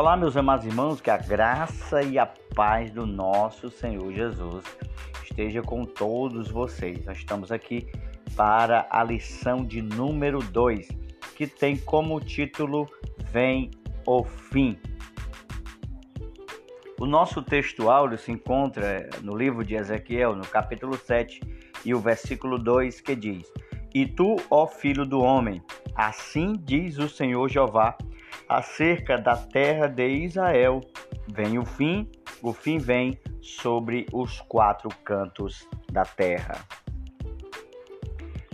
Olá, meus amados irmãos, que a graça e a paz do nosso Senhor Jesus esteja com todos vocês. Nós estamos aqui para a lição de número 2, que tem como título Vem o Fim. O nosso texto áureo se encontra no livro de Ezequiel, no capítulo 7, e o versículo 2, que diz: E tu, ó filho do homem, assim diz o Senhor Jeová, acerca da terra de Israel: vem o fim, o fim vem sobre os quatro cantos da terra.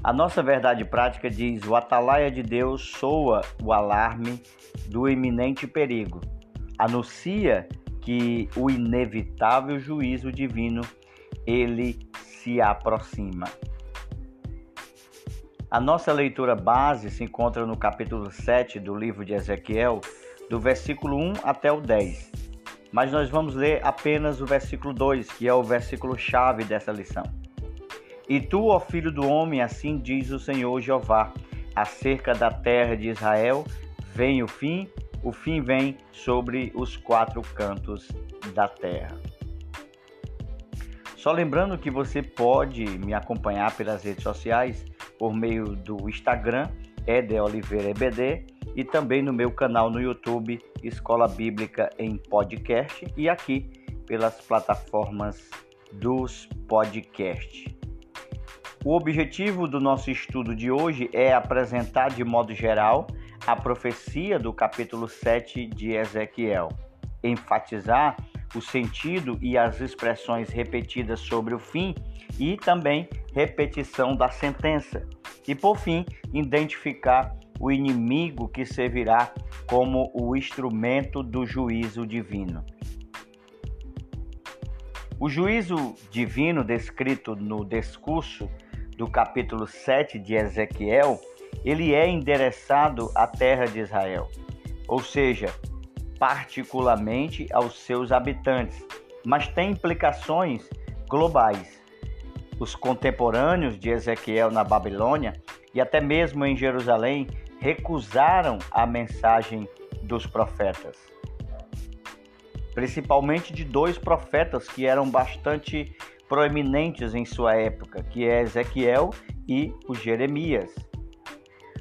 A nossa verdade prática diz: o atalaia de Deus soa o alarme do iminente perigo, anuncia que o inevitável juízo divino ele se aproxima. A nossa leitura base se encontra no capítulo 7 do livro de Ezequiel, do versículo 1 até o 10. Mas nós vamos ler apenas o versículo 2, que é o versículo chave dessa lição. E tu, ó filho do homem, assim diz o Senhor Jeová, acerca da terra de Israel, vem o fim o fim vem sobre os quatro cantos da terra. Só lembrando que você pode me acompanhar pelas redes sociais por meio do Instagram, Ede Oliveira EBD, e também no meu canal no YouTube, Escola Bíblica em Podcast, e aqui pelas plataformas dos podcasts. O objetivo do nosso estudo de hoje é apresentar de modo geral a profecia do capítulo 7 de Ezequiel, enfatizar o sentido e as expressões repetidas sobre o fim e também repetição da sentença. E por fim, identificar o inimigo que servirá como o instrumento do juízo divino. O juízo divino descrito no discurso do capítulo 7 de Ezequiel ele é endereçado à terra de Israel, ou seja, particularmente aos seus habitantes, mas tem implicações globais. Os contemporâneos de Ezequiel na Babilônia e até mesmo em Jerusalém recusaram a mensagem dos profetas. Principalmente de dois profetas que eram bastante proeminentes em sua época, que é Ezequiel e o Jeremias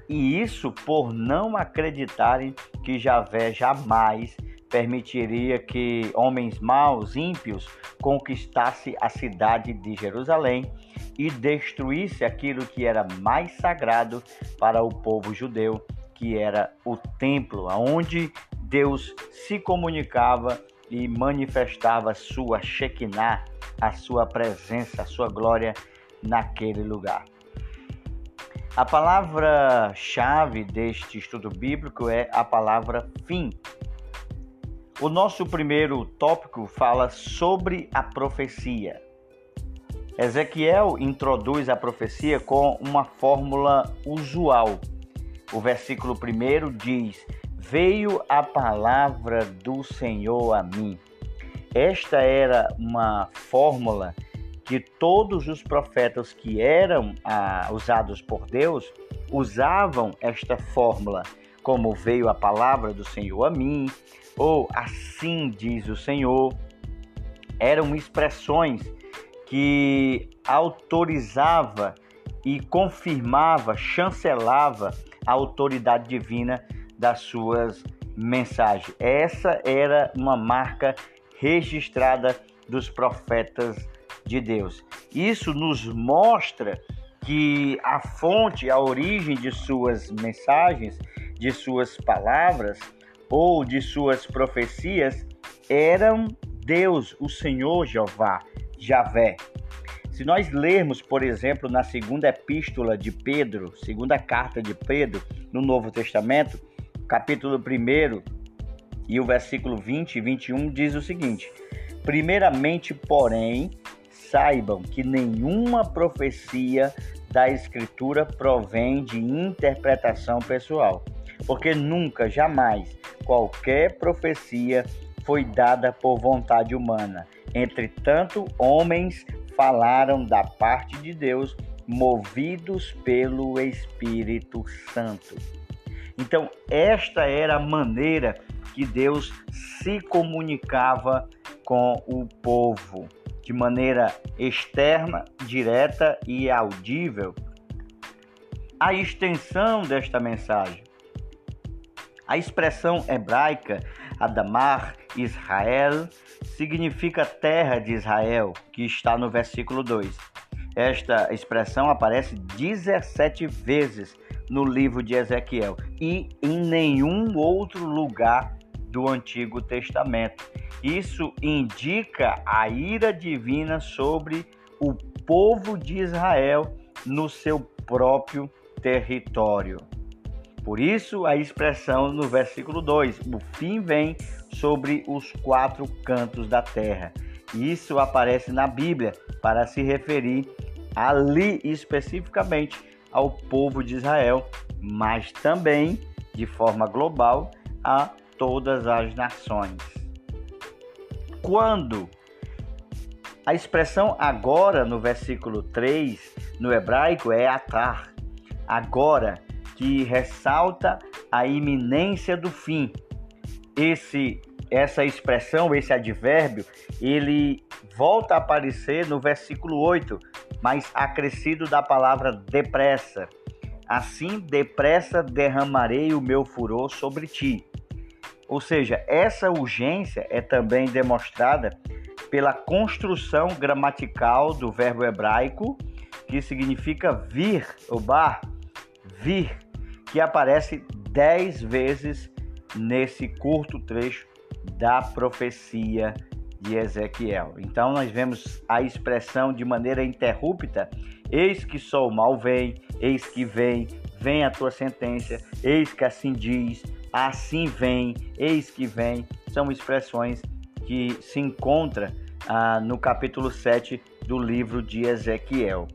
e isso por não acreditarem que Javé jamais permitiria que homens maus, ímpios, conquistasse a cidade de Jerusalém e destruísse aquilo que era mais sagrado para o povo judeu, que era o templo, onde Deus se comunicava e manifestava sua Shekinah, a sua presença, a sua glória naquele lugar. A palavra-chave deste estudo bíblico é a palavra fim. O nosso primeiro tópico fala sobre a profecia. Ezequiel introduz a profecia com uma fórmula usual. O versículo primeiro diz: Veio a palavra do Senhor a mim. Esta era uma fórmula que todos os profetas que eram ah, usados por Deus usavam esta fórmula, como veio a palavra do Senhor a mim, ou assim diz o Senhor. Eram expressões que autorizava e confirmava, chancelava a autoridade divina das suas mensagens. Essa era uma marca registrada dos profetas de Deus. Isso nos mostra que a fonte, a origem de suas mensagens, de suas palavras ou de suas profecias eram Deus, o Senhor Jeová, Javé. Se nós lermos, por exemplo, na segunda epístola de Pedro, segunda carta de Pedro, no Novo Testamento, capítulo 1 e o versículo 20 e 21 diz o seguinte: Primeiramente, porém, saibam que nenhuma profecia da Escritura provém de interpretação pessoal, porque nunca, jamais, qualquer profecia foi dada por vontade humana. Entretanto, homens falaram da parte de Deus, movidos pelo Espírito Santo. Então, esta era a maneira que Deus se comunicava com o povo, de maneira externa, direta e audível. A extensão desta mensagem. A expressão hebraica Adamar Israel significa terra de Israel, que está no versículo 2. Esta expressão aparece 17 vezes no livro de Ezequiel e em nenhum outro lugar do Antigo Testamento. Isso indica a ira divina sobre o povo de Israel no seu próprio território. Por isso, a expressão no versículo 2: o fim vem sobre os quatro cantos da terra. Isso aparece na Bíblia para se referir ali especificamente ao povo de Israel, mas também de forma global a todas as nações. Quando a expressão agora no versículo 3 no hebraico é atar, agora, que ressalta a iminência do fim. Esse essa expressão, esse advérbio, ele volta a aparecer no versículo 8, mas acrescido da palavra depressa. Assim, depressa derramarei o meu furor sobre ti. Ou seja, essa urgência é também demonstrada pela construção gramatical do verbo hebraico, que significa vir, o bar, vir, que aparece dez vezes nesse curto trecho da profecia de Ezequiel. Então nós vemos a expressão de maneira interrupta: Eis que só o mal vem, eis que vem, vem a tua sentença, eis que assim diz, assim vem, eis que vem. São expressões que se encontram ah, no capítulo 7 do livro de Ezequiel.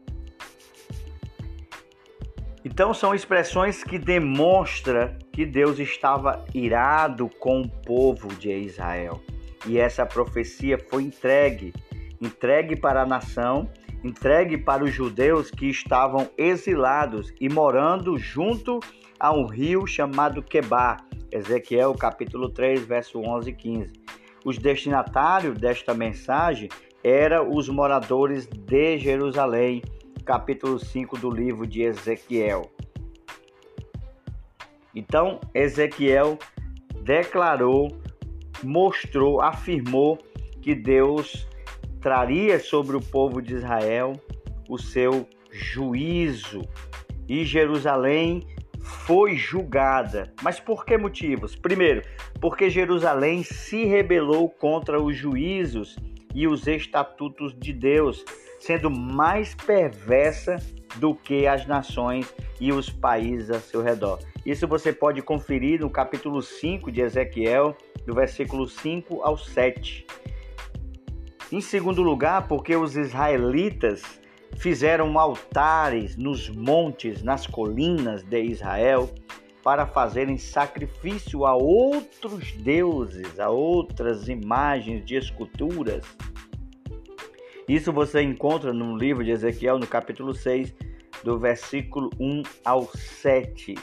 Então são expressões que demonstram que Deus estava irado com o povo de Israel. E essa profecia foi entregue, entregue para a nação, entregue para os judeus que estavam exilados e morando junto a um rio chamado Quebar. Ezequiel capítulo 3, verso 11 e 15. Os destinatários desta mensagem eram os moradores de Jerusalém, capítulo 5 do livro de Ezequiel. Então, Ezequiel declarou mostrou, afirmou que Deus traria sobre o povo de Israel o seu juízo e Jerusalém foi julgada. Mas por que motivos? Primeiro, porque Jerusalém se rebelou contra os juízos e os estatutos de Deus, sendo mais perversa do que as nações e os países a seu redor. Isso você pode conferir no capítulo 5 de Ezequiel, do versículo 5 ao 7. Em segundo lugar, porque os israelitas fizeram altares nos montes, nas colinas de Israel, para fazerem sacrifício a outros deuses, a outras imagens de esculturas. Isso você encontra no livro de Ezequiel, no capítulo 6, do versículo 1 ao 7.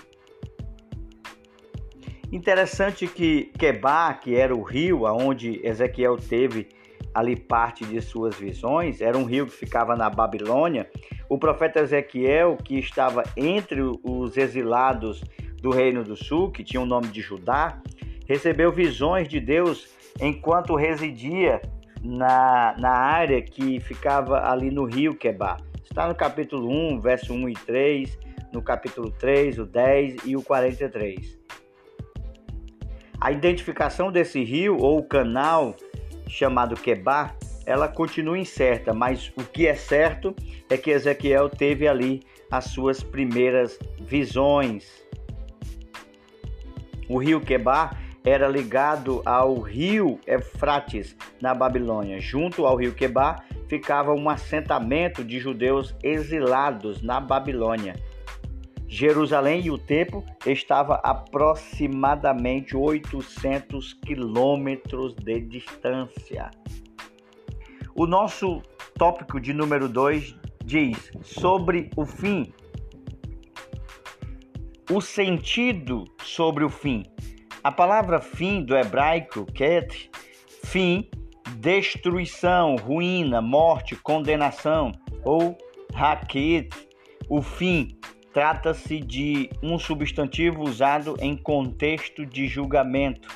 Interessante que Quebá, que era o rio aonde Ezequiel teve ali parte de suas visões, era um rio que ficava na Babilônia. O profeta Ezequiel, que estava entre os exilados do Reino do Sul, que tinha o nome de Judá, recebeu visões de Deus enquanto residia na, na área que ficava ali no rio Quebá. Está no capítulo 1, verso 1 e 3, no capítulo 3, o 10 e o 43. A identificação desse rio ou canal chamado Quebar, ela continua incerta, mas o que é certo é que Ezequiel teve ali as suas primeiras visões. O rio Quebar era ligado ao rio Eufrates na Babilônia. Junto ao rio Quebar ficava um assentamento de judeus exilados na Babilônia. Jerusalém e o templo estava a aproximadamente 800 quilômetros de distância. O nosso tópico de número 2 diz sobre o fim. o sentido sobre o fim. A palavra fim do hebraico, ket, fim, destruição, ruína, morte, condenação, ou haket, o fim, trata-se de um substantivo usado em contexto de julgamento.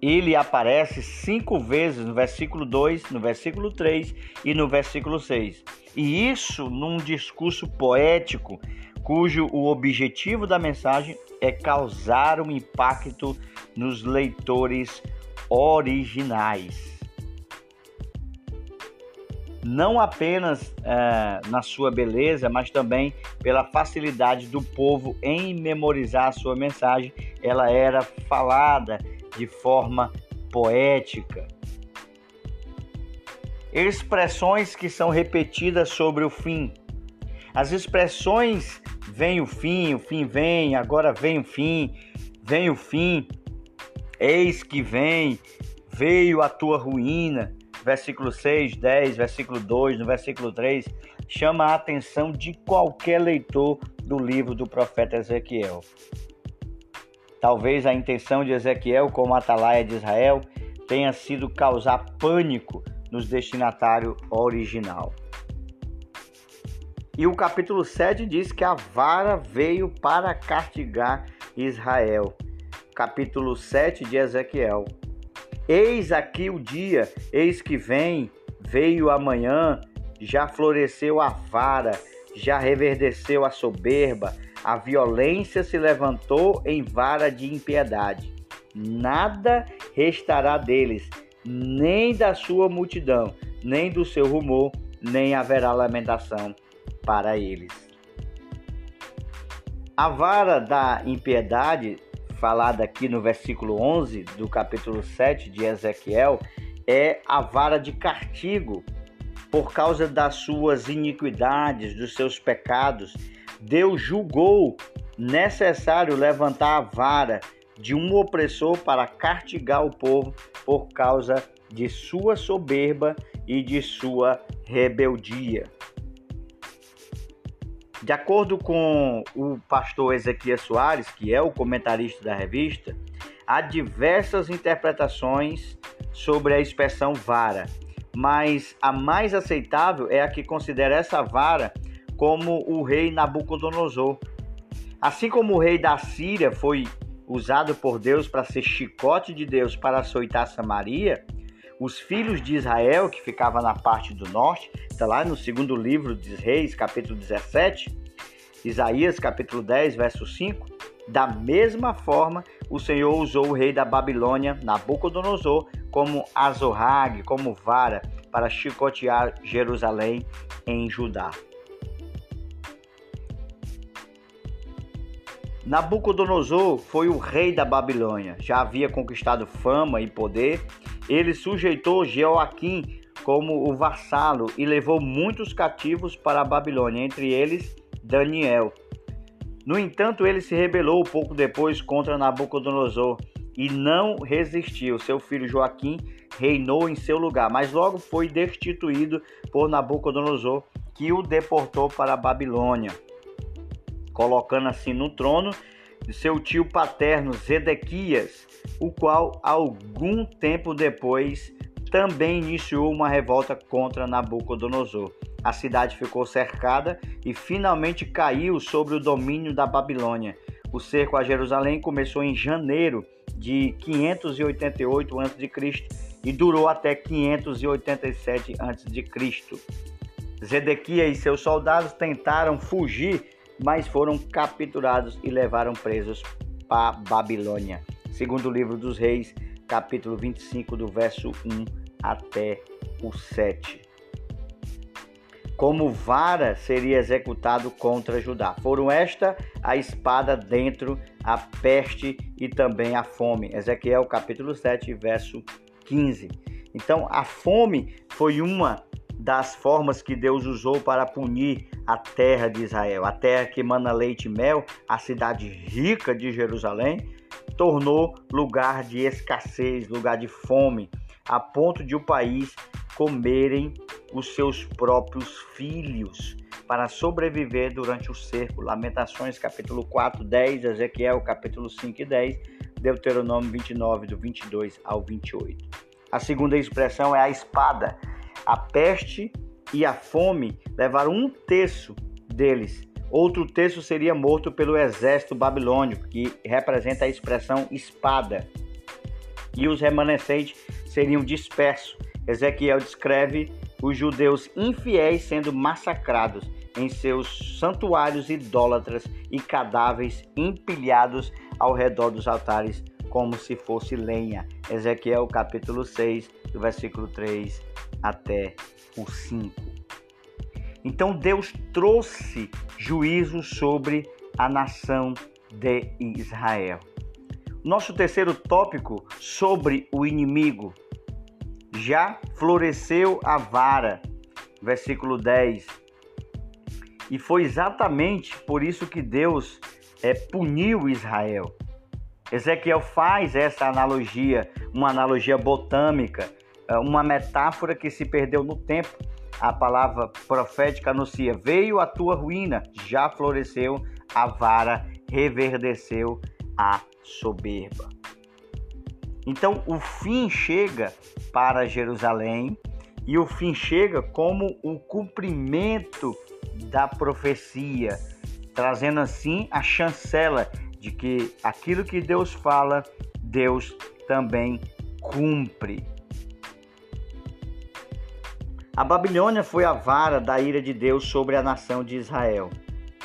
Ele aparece cinco vezes no versículo 2, no versículo 3 e no versículo 6. E isso num discurso poético, cujo o objetivo da mensagem é causar um impacto nos leitores originais não apenas é, na sua beleza, mas também pela facilidade do povo em memorizar a sua mensagem. Ela era falada de forma poética. Expressões que são repetidas sobre o fim. As expressões vem o fim, o fim vem, agora vem o fim, vem o fim, eis que vem, veio a tua ruína versículo 6, 10, versículo 2, no versículo 3, chama a atenção de qualquer leitor do livro do profeta Ezequiel. Talvez a intenção de Ezequiel, como atalaia de Israel, tenha sido causar pânico nos destinatários original. E o capítulo 7 diz que a vara veio para castigar Israel. Capítulo 7 de Ezequiel. Eis aqui o dia, eis que vem, veio amanhã, já floresceu a vara, já reverdeceu a soberba, a violência se levantou em vara de impiedade. Nada restará deles, nem da sua multidão, nem do seu rumor, nem haverá lamentação para eles. A vara da impiedade falada aqui no versículo 11 do capítulo 7 de Ezequiel é a vara de castigo por causa das suas iniquidades, dos seus pecados. Deus julgou necessário levantar a vara de um opressor para castigar o povo por causa de sua soberba e de sua rebeldia. De acordo com o pastor Ezequiel Soares, que é o comentarista da revista, há diversas interpretações sobre a expressão vara, mas a mais aceitável é a que considera essa vara como o rei Nabucodonosor. Assim como o rei da Síria foi usado por Deus para ser chicote de Deus para açoitar Samaria, os filhos de Israel, que ficava na parte do norte, está lá no segundo livro de Reis, capítulo 17, Isaías, capítulo 10, verso 5. Da mesma forma, o Senhor usou o rei da Babilônia, Nabucodonosor, como azorrague, como vara, para chicotear Jerusalém em Judá. Nabucodonosor foi o rei da Babilônia, já havia conquistado fama e poder ele sujeitou Jeoaquim como o vassalo e levou muitos cativos para a Babilônia, entre eles Daniel. No entanto, ele se rebelou pouco depois contra Nabucodonosor e não resistiu. Seu filho Joaquim reinou em seu lugar, mas logo foi destituído por Nabucodonosor, que o deportou para a Babilônia, colocando assim no trono de seu tio paterno Zedequias, o qual algum tempo depois também iniciou uma revolta contra Nabucodonosor. A cidade ficou cercada e finalmente caiu sobre o domínio da Babilônia. O cerco a Jerusalém começou em janeiro de 588 a.C. e durou até 587 a.C. Zedequias e seus soldados tentaram fugir mas foram capturados e levaram presos para Babilônia. Segundo o livro dos Reis, capítulo 25, do verso 1 até o 7. Como vara seria executado contra Judá. Foram esta a espada dentro, a peste e também a fome. Ezequiel capítulo 7, verso 15. Então, a fome foi uma das formas que Deus usou para punir a terra de Israel, a terra que emana leite e mel, a cidade rica de Jerusalém, tornou lugar de escassez, lugar de fome, a ponto de o país comerem os seus próprios filhos. para sobreviver durante o cerco. Lamentações capítulo 4, 10, Ezequiel capítulo 5 e 10, Deuteronômio 29, do 22 ao 28. A segunda expressão é a espada. A peste e a fome levaram um terço deles. Outro terço seria morto pelo exército babilônico, que representa a expressão espada. E os remanescentes seriam dispersos. Ezequiel descreve os judeus infiéis sendo massacrados em seus santuários idólatras e cadáveres empilhados ao redor dos altares como se fosse lenha. Ezequiel capítulo 6, do versículo 3 até o 5. Então Deus trouxe juízo sobre a nação de Israel. Nosso terceiro tópico sobre o inimigo. Já floresceu a vara, versículo 10. E foi exatamente por isso que Deus é, puniu Israel. Ezequiel faz essa analogia, uma analogia botâmica, é, uma metáfora que se perdeu no tempo. A palavra profética anuncia: Veio a tua ruína, já floresceu a vara, reverdeceu a soberba. Então o fim chega para Jerusalém e o fim chega como o cumprimento da profecia, trazendo assim a chancela de que aquilo que Deus fala, Deus também cumpre. A Babilônia foi a vara da ira de Deus sobre a nação de Israel.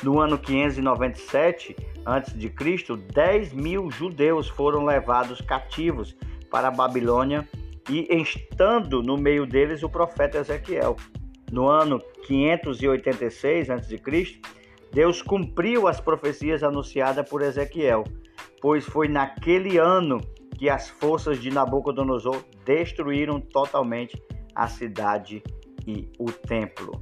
No ano 597, a.C., 10 mil judeus foram levados cativos para a Babilônia e estando no meio deles o profeta Ezequiel. No ano 586 a.C., Deus cumpriu as profecias anunciadas por Ezequiel, pois foi naquele ano que as forças de Nabucodonosor destruíram totalmente a cidade e o templo.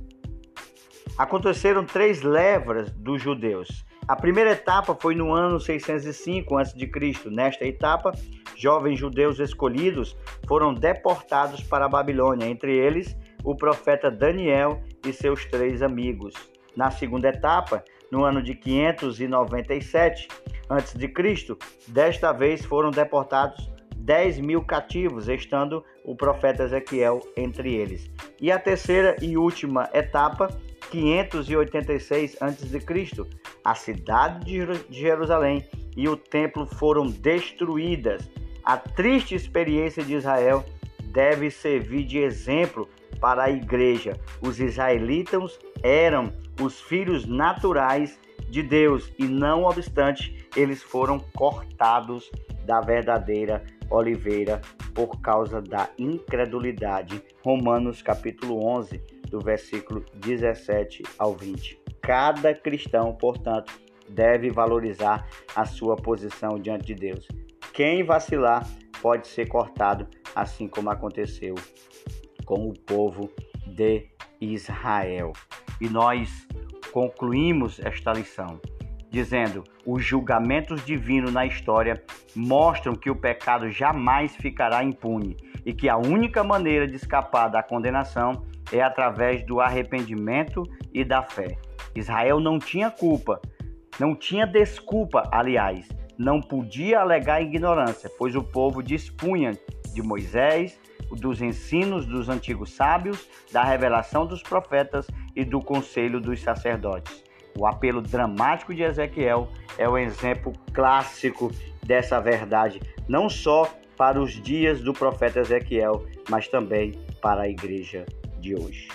Aconteceram três levas dos judeus. A primeira etapa foi no ano 605 a.C. Nesta etapa, jovens judeus escolhidos foram deportados para a Babilônia, entre eles o profeta Daniel e seus três amigos. Na segunda etapa, no ano de 597 a.C., desta vez foram deportados 10 mil cativos, estando o profeta Ezequiel entre eles. E a terceira e última etapa 586 a.C., a cidade de Jerusalém e o templo foram destruídas. A triste experiência de Israel deve servir de exemplo para a igreja. Os israelitas eram os filhos naturais de Deus e, não obstante, eles foram cortados da verdadeira oliveira por causa da incredulidade. Romanos capítulo 11 do versículo 17 ao 20. Cada cristão, portanto, deve valorizar a sua posição diante de Deus. Quem vacilar pode ser cortado, assim como aconteceu com o povo de Israel. E nós concluímos esta lição dizendo: os julgamentos divinos na história mostram que o pecado jamais ficará impune e que a única maneira de escapar da condenação é através do arrependimento e da fé. Israel não tinha culpa, não tinha desculpa, aliás, não podia alegar ignorância, pois o povo dispunha de Moisés, dos ensinos dos antigos sábios, da revelação dos profetas e do conselho dos sacerdotes. O apelo dramático de Ezequiel é o exemplo clássico dessa verdade, não só para os dias do profeta Ezequiel, mas também para a igreja de hoje.